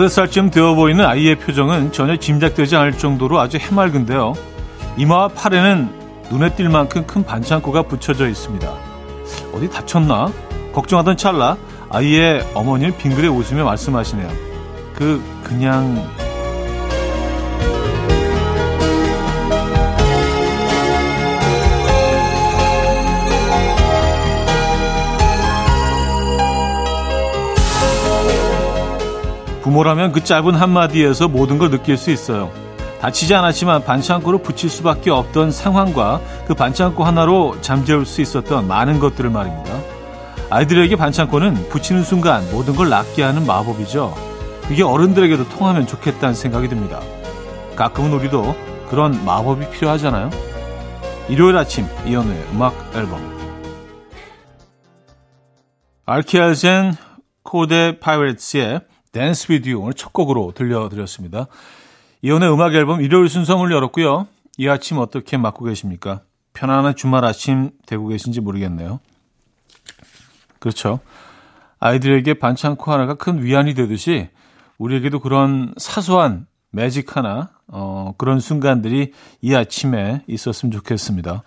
너댓 살쯤 되어 보이는 아이의 표정은 전혀 짐작되지 않을 정도로 아주 해맑은데요. 이마와 팔에는 눈에 띌 만큼 큰 반창고가 붙여져 있습니다. 어디 다쳤나? 걱정하던 찰나 아이의 어머니를 빙그레 웃으며 말씀하시네요. 그 그냥 부모라면 그 짧은 한마디에서 모든 걸 느낄 수 있어요. 다치지 않았지만 반창고를 붙일 수밖에 없던 상황과 그 반창고 하나로 잠재울 수 있었던 많은 것들을 말입니다. 아이들에게 반창고는 붙이는 순간 모든 걸 낫게 하는 마법이죠. 이게 어른들에게도 통하면 좋겠다는 생각이 듭니다. 가끔은 우리도 그런 마법이 필요하잖아요. 일요일 아침 이연우의 음악 앨범 알키아젠 코데 파이레츠의 댄스 위디오 오늘 첫 곡으로 들려드렸습니다. 이혼의 음악 앨범 일요일 순서를 열었고요. 이 아침 어떻게 맞고 계십니까? 편안한 주말 아침 되고 계신지 모르겠네요. 그렇죠. 아이들에게 반창고 하나가 큰 위안이 되듯이 우리에게도 그런 사소한 매직 하나, 어, 그런 순간들이 이 아침에 있었으면 좋겠습니다.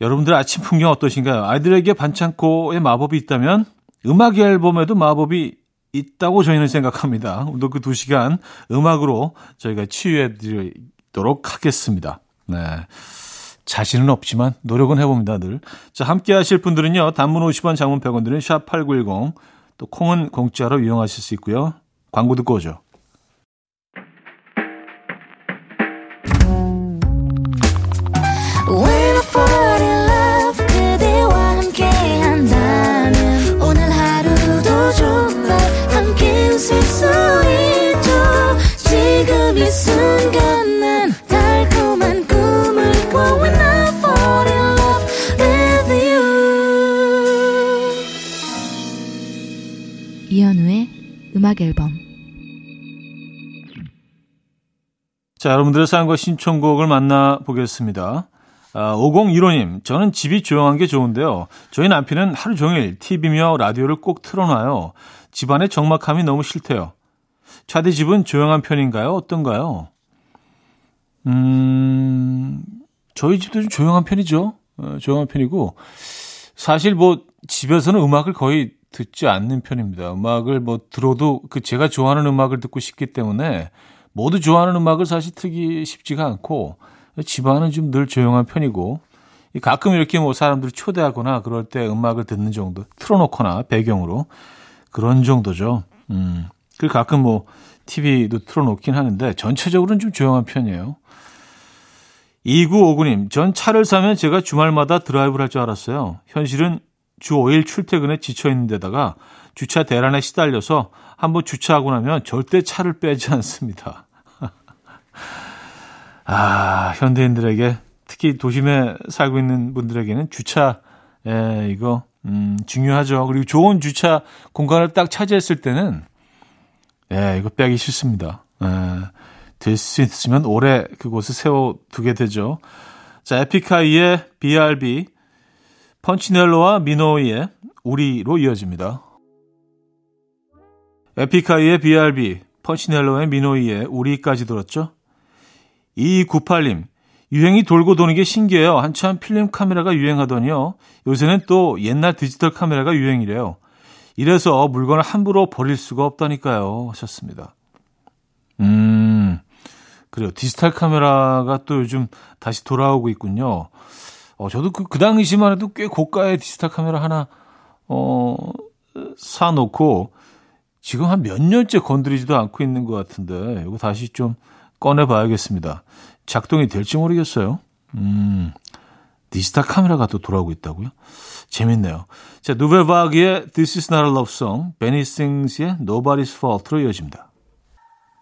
여러분들 아침 풍경 어떠신가요? 아이들에게 반창고의 마법이 있다면 음악 앨범에도 마법이 있다고 저희는 생각합니다. 오늘도 그두 시간 음악으로 저희가 치유해 드리도록 하겠습니다. 네. 자신은 없지만 노력은 해봅니다, 늘. 자, 함께 하실 분들은요, 단문 50원, 장문 100원 들은 샵8910, 또 콩은 공짜로 이용하실 수 있고요. 광고 듣고 오죠. 음악 앨범 자, 여러분들의 사연과 신청곡을 만나보겠습니다. 아, 5015님, 저는 집이 조용한 게 좋은데요. 저희 남편은 하루 종일 TV며 라디오를 꼭 틀어놔요. 집안의 적막함이 너무 싫대요. 차디 집은 조용한 편인가요? 어떤가요? 음, 저희 집도 좀 조용한 편이죠. 어, 조용한 편이고, 사실 뭐, 집에서는 음악을 거의 듣지 않는 편입니다. 음악을 뭐 들어도 그 제가 좋아하는 음악을 듣고 싶기 때문에 모두 좋아하는 음악을 사실 틀기 쉽지가 않고 집안은 좀 늘 조용한 편이고 가끔 이렇게 뭐 사람들 초대하거나 그럴 때 음악을 듣는 정도 틀어놓거나 배경으로 그런 정도죠. 음. 그 가끔 뭐 TV도 틀어놓긴 하는데 전체적으로는 좀 조용한 편이에요. 2959님, 전 차를 사면 제가 주말마다 드라이브를 할 줄 알았어요. 현실은 주 5일 출퇴근에 지쳐 있는 데다가 주차 대란에 시달려서 한번 주차하고 나면 절대 차를 빼지 않습니다. 아, 현대인들에게 특히 도심에 살고 있는 분들에게는 주차 에, 이거 음, 중요하죠. 그리고 좋은 주차 공간을 딱 차지했을 때는 예, 이거 빼기 싫습니다. 예, 될수 있으면 오래 그곳에 세워 두게 되죠. 자, 에픽하이의 BRB 펀치넬로와 미노이의 우리로 이어집니다. 에픽하이의 BRB, 펀치넬로의 미노이의 우리까지 들었죠? 2298님, 유행이 돌고 도는 게 신기해요. 한참 필름 카메라가 유행하더니요. 요새는 또 옛날 디지털 카메라가 유행이래요. 이래서 물건을 함부로 버릴 수가 없다니까요. 하셨습니다. 음, 그래요. 디지털 카메라가 또 요즘 다시 돌아오고 있군요. 어, 저도 그, 그 당시만 해도 꽤 고가의 디지털 카메라 하나, 어, 사놓고, 지금 한 몇 년째 건드리지도 않고 있는 것 같은데, 이거 다시 좀 꺼내봐야겠습니다. 작동이 될지 모르겠어요. 음, 디지털 카메라가 또 돌아오고 있다고요? 재밌네요. 자, 누벨바그의 This is not a love song, 베니 싱스의 Nobody's Fault로 이어집니다.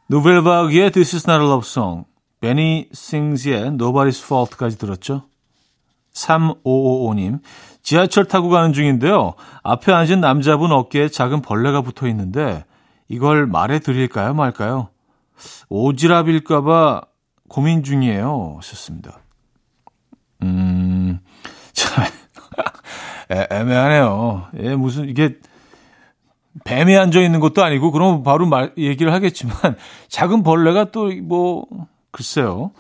누벨바그의 This is not a love song, 베니 싱스의 Nobody's Fault까지 들었죠? 3555님, 지하철 타고 가는 중인데요. 앞에 앉은 남자분 어깨에 작은 벌레가 붙어 있는데 이걸 말해 드릴까요, 말까요? 오지랖일까봐 고민 중이에요. 하셨습니다. 음, 참, 애, 애매하네요. 예, 무슨, 이게, 뱀이 앉아 있는 것도 아니고 그럼 바로 말 얘기를 하겠지만 작은 벌레가 또 뭐 글쎄요.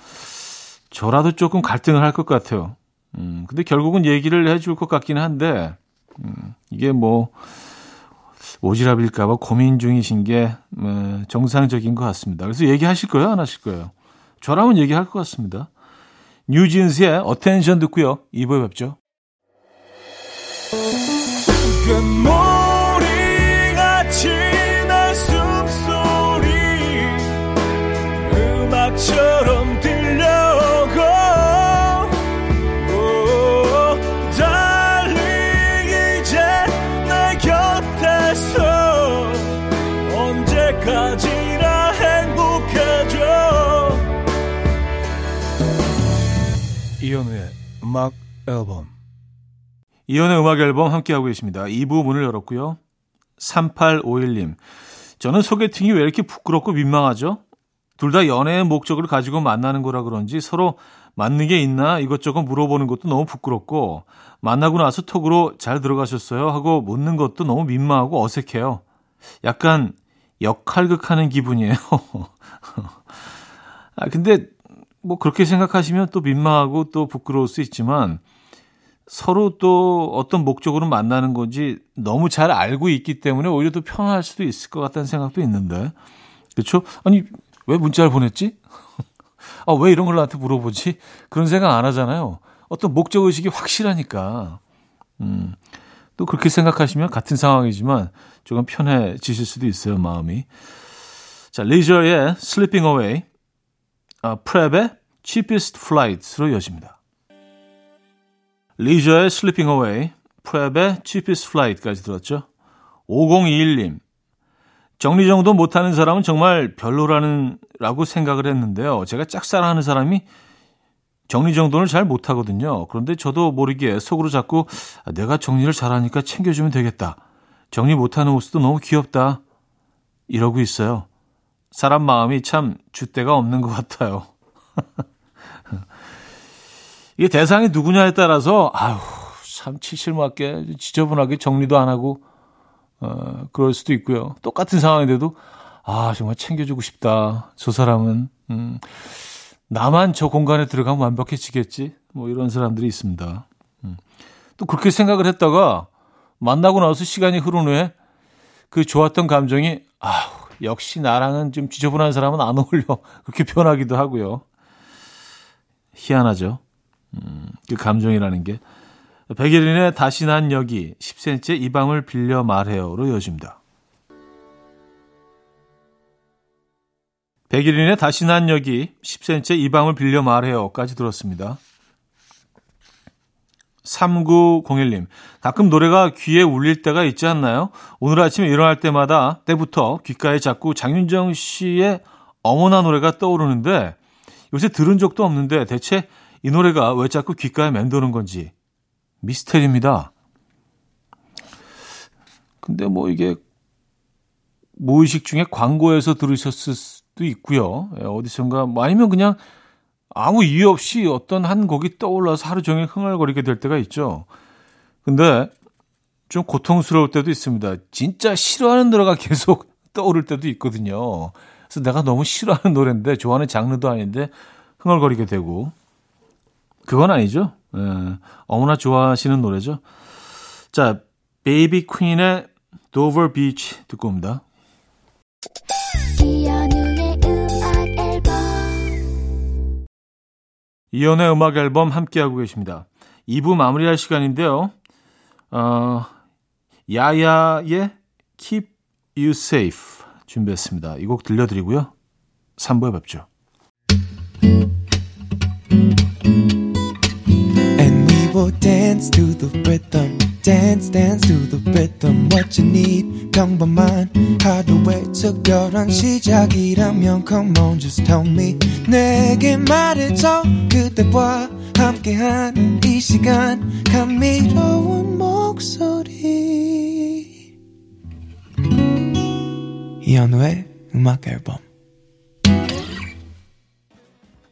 저라도 조금 갈등을 할 것 같아요. 음, 근데 결국은 얘기를 해줄 것 같기는 한데 음, 이게 뭐 오지랖일까봐 고민 중이신 게 어, 정상적인 것 같습니다. 그래서 얘기하실 거예요, 안 하실 거예요? 저라면 얘기할 것 같습니다. 뉴진스의 Attention 듣고요. 2부에 뵙죠. 이현우의 음악 앨범 이현우의 음악 앨범 함께하고 계십니다. 2부 문을 열었고요. 3851님 저는 소개팅이 왜 이렇게 부끄럽고 민망하죠? 둘 다 연애의 목적을 가지고 만나는 거라 그런지 서로 맞는 게 있나 이것저것 물어보는 것도 너무 부끄럽고 만나고 나서 톡으로 잘 들어가셨어요 하고 묻는 것도 너무 민망하고 어색해요. 약간 역할극하는 기분이에요. 아 근데 뭐 그렇게 생각하시면 또 민망하고 또 부끄러울 수 있지만 서로 또 어떤 목적으로 만나는 건지 너무 잘 알고 있기 때문에 오히려 더 편할 수도 있을 것 같다는 생각도 있는데 그렇죠? 아니 왜 문자를 보냈지? 아 왜 이런 걸 나한테 물어보지? 그런 생각 안 하잖아요. 어떤 목적 의식이 확실하니까 음, 또 그렇게 생각하시면 같은 상황이지만 조금 편해지실 수도 있어요 마음이. 자 리저의 Sleeping Away 어, 프랩의 Cheapest Flight로 이어집니다. 리저의 Sleeping Away, 프랩의 Cheapest Flight까지 들었죠. 5021님, 정리정도 못하는 사람은 정말 별로라는 라고 생각을 했는데요. 제가 짝사랑하는 사람이 정리정돈을 잘 못하거든요. 그런데 저도 모르게 속으로 자꾸 아, 내가 정리를 잘하니까 챙겨주면 되겠다. 정리 못하는 모습도 너무 귀엽다. 이러고 있어요. 사람 마음이 참 줏대가 없는 것 같아요. 이게 대상이 누구냐에 따라서 아유 참 치실맞게 지저분하게 정리도 안 하고 어 그럴 수도 있고요. 똑같은 상황인데도 아 정말 챙겨주고 싶다. 저 사람은 음, 나만 저 공간에 들어가면 완벽해지겠지. 뭐 이런 사람들이 있습니다. 음. 또 그렇게 생각을 했다가 만나고 나서 시간이 흐른 후에 그 좋았던 감정이 아 역시 나랑은 좀 지저분한 사람은 안 어울려. 그렇게 변하기도 하고요. 희한하죠. 음, 그 감정이라는 게. 백예린의 다시 난 여기 10cm 이 방을 빌려 말해요로 이어집니다. 백예린의 다시 난 여기 10cm 이 방을 빌려 말해요까지 들었습니다. 3901님, 가끔 노래가 귀에 울릴 때가 있지 않나요? 오늘 아침에 일어날 때마다, 때부터 귓가에 자꾸 장윤정 씨의 어머나 노래가 떠오르는데, 요새 들은 적도 없는데, 대체 이 노래가 왜 자꾸 귓가에 맴도는 건지, 미스테리입니다. 근데 뭐 이게, 무의식 중에 광고에서 들으셨을 수도 있고요. 예, 어디선가, 뭐 아니면 그냥 아무 이유 없이 어떤 한 곡이 떠올라서 하루 종일 흥얼거리게 될 때가 있죠. 근데 좀 고통스러울 때도 있습니다. 진짜 싫어하는 노래가 계속 떠오를 때도 있거든요. 그래서 내가 너무 싫어하는 노래인데 좋아하는 장르도 아닌데 흥얼거리게 되고 그건 아니죠. 예, 어머나 좋아하시는 노래죠. 자, Baby Queen의 Dover Beach 듣고 옵니다. 이연의 음악 앨범 함께하고 계십니다. 2부 마무리할 시간인데요. 어, 야야의 Keep You Safe 준비했습니다. 이 곡 들려드리고요. 3부에 뵙죠. Dance to the rhythm. dance dance to the rhythm what you need 평범한 하루의 특별한 시작이라면 come on just tell me 내게 말해줘 그대와 함께한 이 시간 감미로운 목소리 이현우의 음악 앨범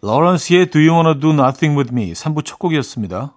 러런스의 Do You Wanna Do Nothing With Me 3부 첫 곡이었습니다.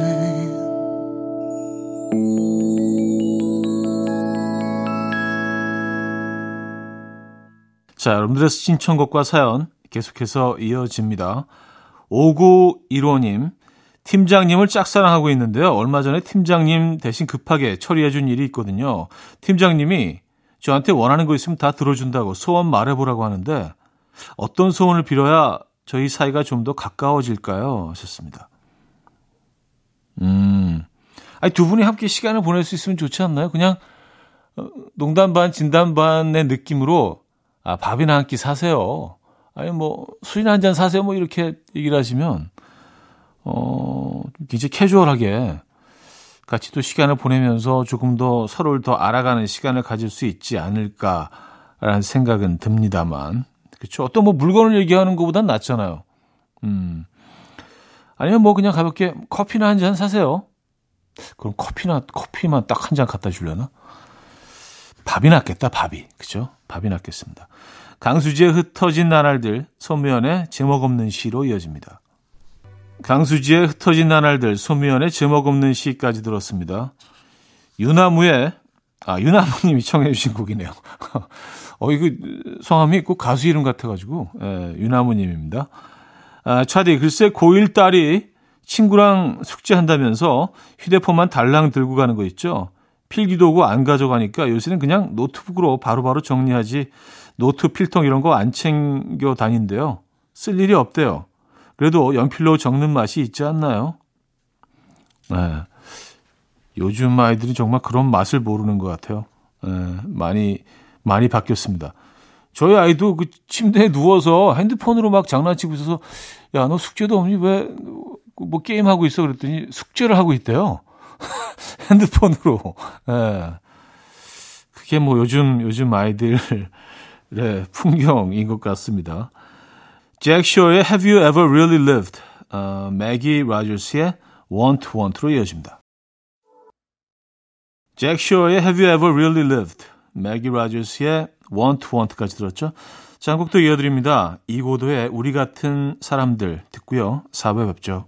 자, 여러분들의 신청곡과 사연 계속해서 이어집니다. 5915님, 팀장님을 짝사랑하고 있는데요. 얼마 전에 팀장님 대신 급하게 처리해준 일이 있거든요. 팀장님이 저한테 원하는 거 있으면 다 들어준다고 소원 말해보라고 하는데 어떤 소원을 빌어야 저희 사이가 좀 더 가까워질까요? 하셨습니다. 음, 아니, 두 분이 함께 시간을 보낼 수 있으면 좋지 않나요? 그냥 어, 농담 반, 진담 반의 느낌으로 아, 밥이나 한 끼 사세요. 아니, 뭐, 술이나 한 잔 사세요. 뭐, 이렇게 얘기를 하시면, 어, 굉장히 캐주얼하게 같이 또 시간을 보내면서 조금 더 서로를 더 알아가는 시간을 가질 수 있지 않을까라는 생각은 듭니다만. 그렇죠. 어떤 뭐 물건을 얘기하는 것보단 낫잖아요. 음. 아니면 뭐 그냥 가볍게 커피나 한 잔 사세요. 그럼 커피나 커피만 딱 한 잔 갖다 주려나? 밥이 낫겠다. 밥이. 그죠? 밥이 낫겠습니다. 강수지의 흩어진 나날들 소미연의 제목 없는 시로 이어집니다. 강수지의 흩어진 나날들 소미연의 제목 없는 시까지 들었습니다. 유나무의 아 유나무님이 청해 주신 곡이네요. 어 이거 성함이 꼭 가수 이름 같아가지고 예, 유나무님입니다. 아, 차디 글쎄 고1 딸이 친구랑 숙제한다면서 휴대폰만 달랑 들고 가는 거 있죠. 필기도구 안 가져가니까 요새는 그냥 노트북으로 바로바로 바로 정리하지 노트 필통 이런 거 안 챙겨 다닌대요. 쓸 일이 없대요. 그래도 연필로 적는 맛이 있지 않나요? 네. 요즘 아이들이 정말 그런 맛을 모르는 것 같아요. 네, 많이, 많이 바뀌었습니다. 저희 아이도 그 침대에 누워서 핸드폰으로 막 장난치고 있어서, 야, 너 숙제도 없니? 왜, 뭐 게임 하고 있어? 그랬더니 숙제를 하고 있대요. 핸드폰으로. 예. 그게 뭐 요즘, 요즘 아이들의 풍경인 것 같습니다. 잭 쇼의 Have You Ever Really Lived? 어, 매기 라저스의 Want Want로 이어집니다. 잭 쇼의 Have You Ever Really Lived? 매기 라저스의 Want Want까지 들었죠. 자, 한곡도 이어드립니다. 이고도의 우리 같은 사람들 듣고요. 4부 뵙죠.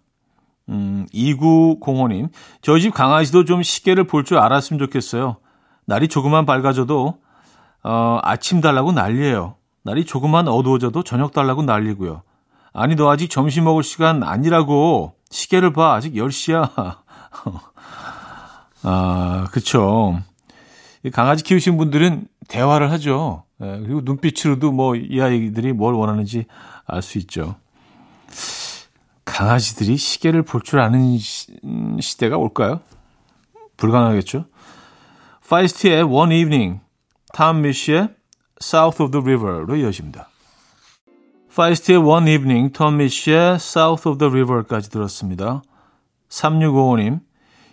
음, 2905님, 저희 집 강아지도 좀 시계를 볼 줄 알았으면 좋겠어요. 날이 조금만 밝아져도, 어, 아침 달라고 난리예요. 날이 조금만 어두워져도 저녁 달라고 난리고요. 아니, 너 아직 점심 먹을 시간 아니라고. 시계를 봐. 아직 10시야. 아, 그쵸. 강아지 키우신 분들은 대화를 하죠. 예, 그리고 눈빛으로도 뭐 이 아이들이 뭘 원하는지 알 수 있죠. 강아지들이 시계를 볼 줄 아는 시, 대가 올까요? 불가능하겠죠. Feist의 One Evening, Tom Misch의 South of the River로 이어집니다. Feist의 One Evening, Tom Misch의 South of the River까지 들었습니다. 3655님,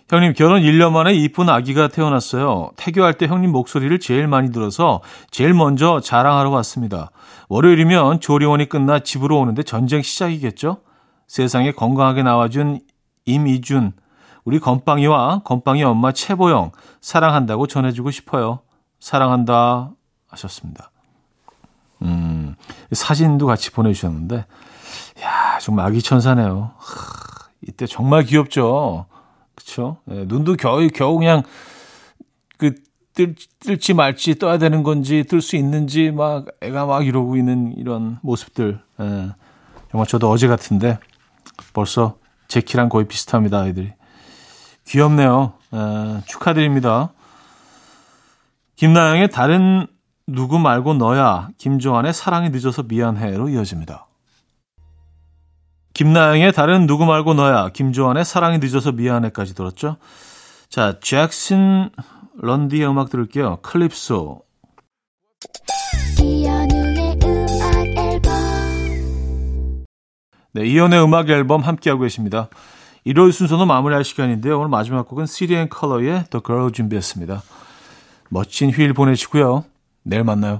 형님 결혼 1년 만에 이쁜 아기가 태어났어요. 태교할 때 형님 목소리를 제일 많이 들어서 제일 먼저 자랑하러 왔습니다. 월요일이면 조리원이 끝나 집으로 오는데 전쟁 시작이겠죠? 세상에 건강하게 나와준 임이준, 우리 건빵이와 건빵이 엄마 최보영, 사랑한다고 전해주고 싶어요. 사랑한다 하셨습니다. 음, 사진도 같이 보내주셨는데, 야 정말 아기 천사네요. 하, 이때 정말 귀엽죠? 그쵸? 네, 눈도 겨우, 겨우 그냥, 그, 뜰, 뜰지 말지 떠야 되는 건지, 뜰 수 있는지, 막, 애가 막 이러고 있는 이런 모습들. 네, 정말 저도 어제 같은데, 벌써 제 키랑 거의 비슷합니다, 아이들이. 귀엽네요. 에, 축하드립니다. 김나영의 다른 누구 말고 너야 김조한의 사랑이 늦어서 미안해로 이어집니다. 김나영의 다른 누구 말고 너야 김조한의 사랑이 늦어서 미안해까지 들었죠. 자 잭슨 런디의 음악 들을게요. 클립소 네, 이연의 음악 앨범 함께하고 계십니다. 일요일 순서는 마무리할 시간인데요. 오늘 마지막 곡은 and Color의 The Girl 준비했습니다. 멋진 휴일 보내시고요. 내일 만나요.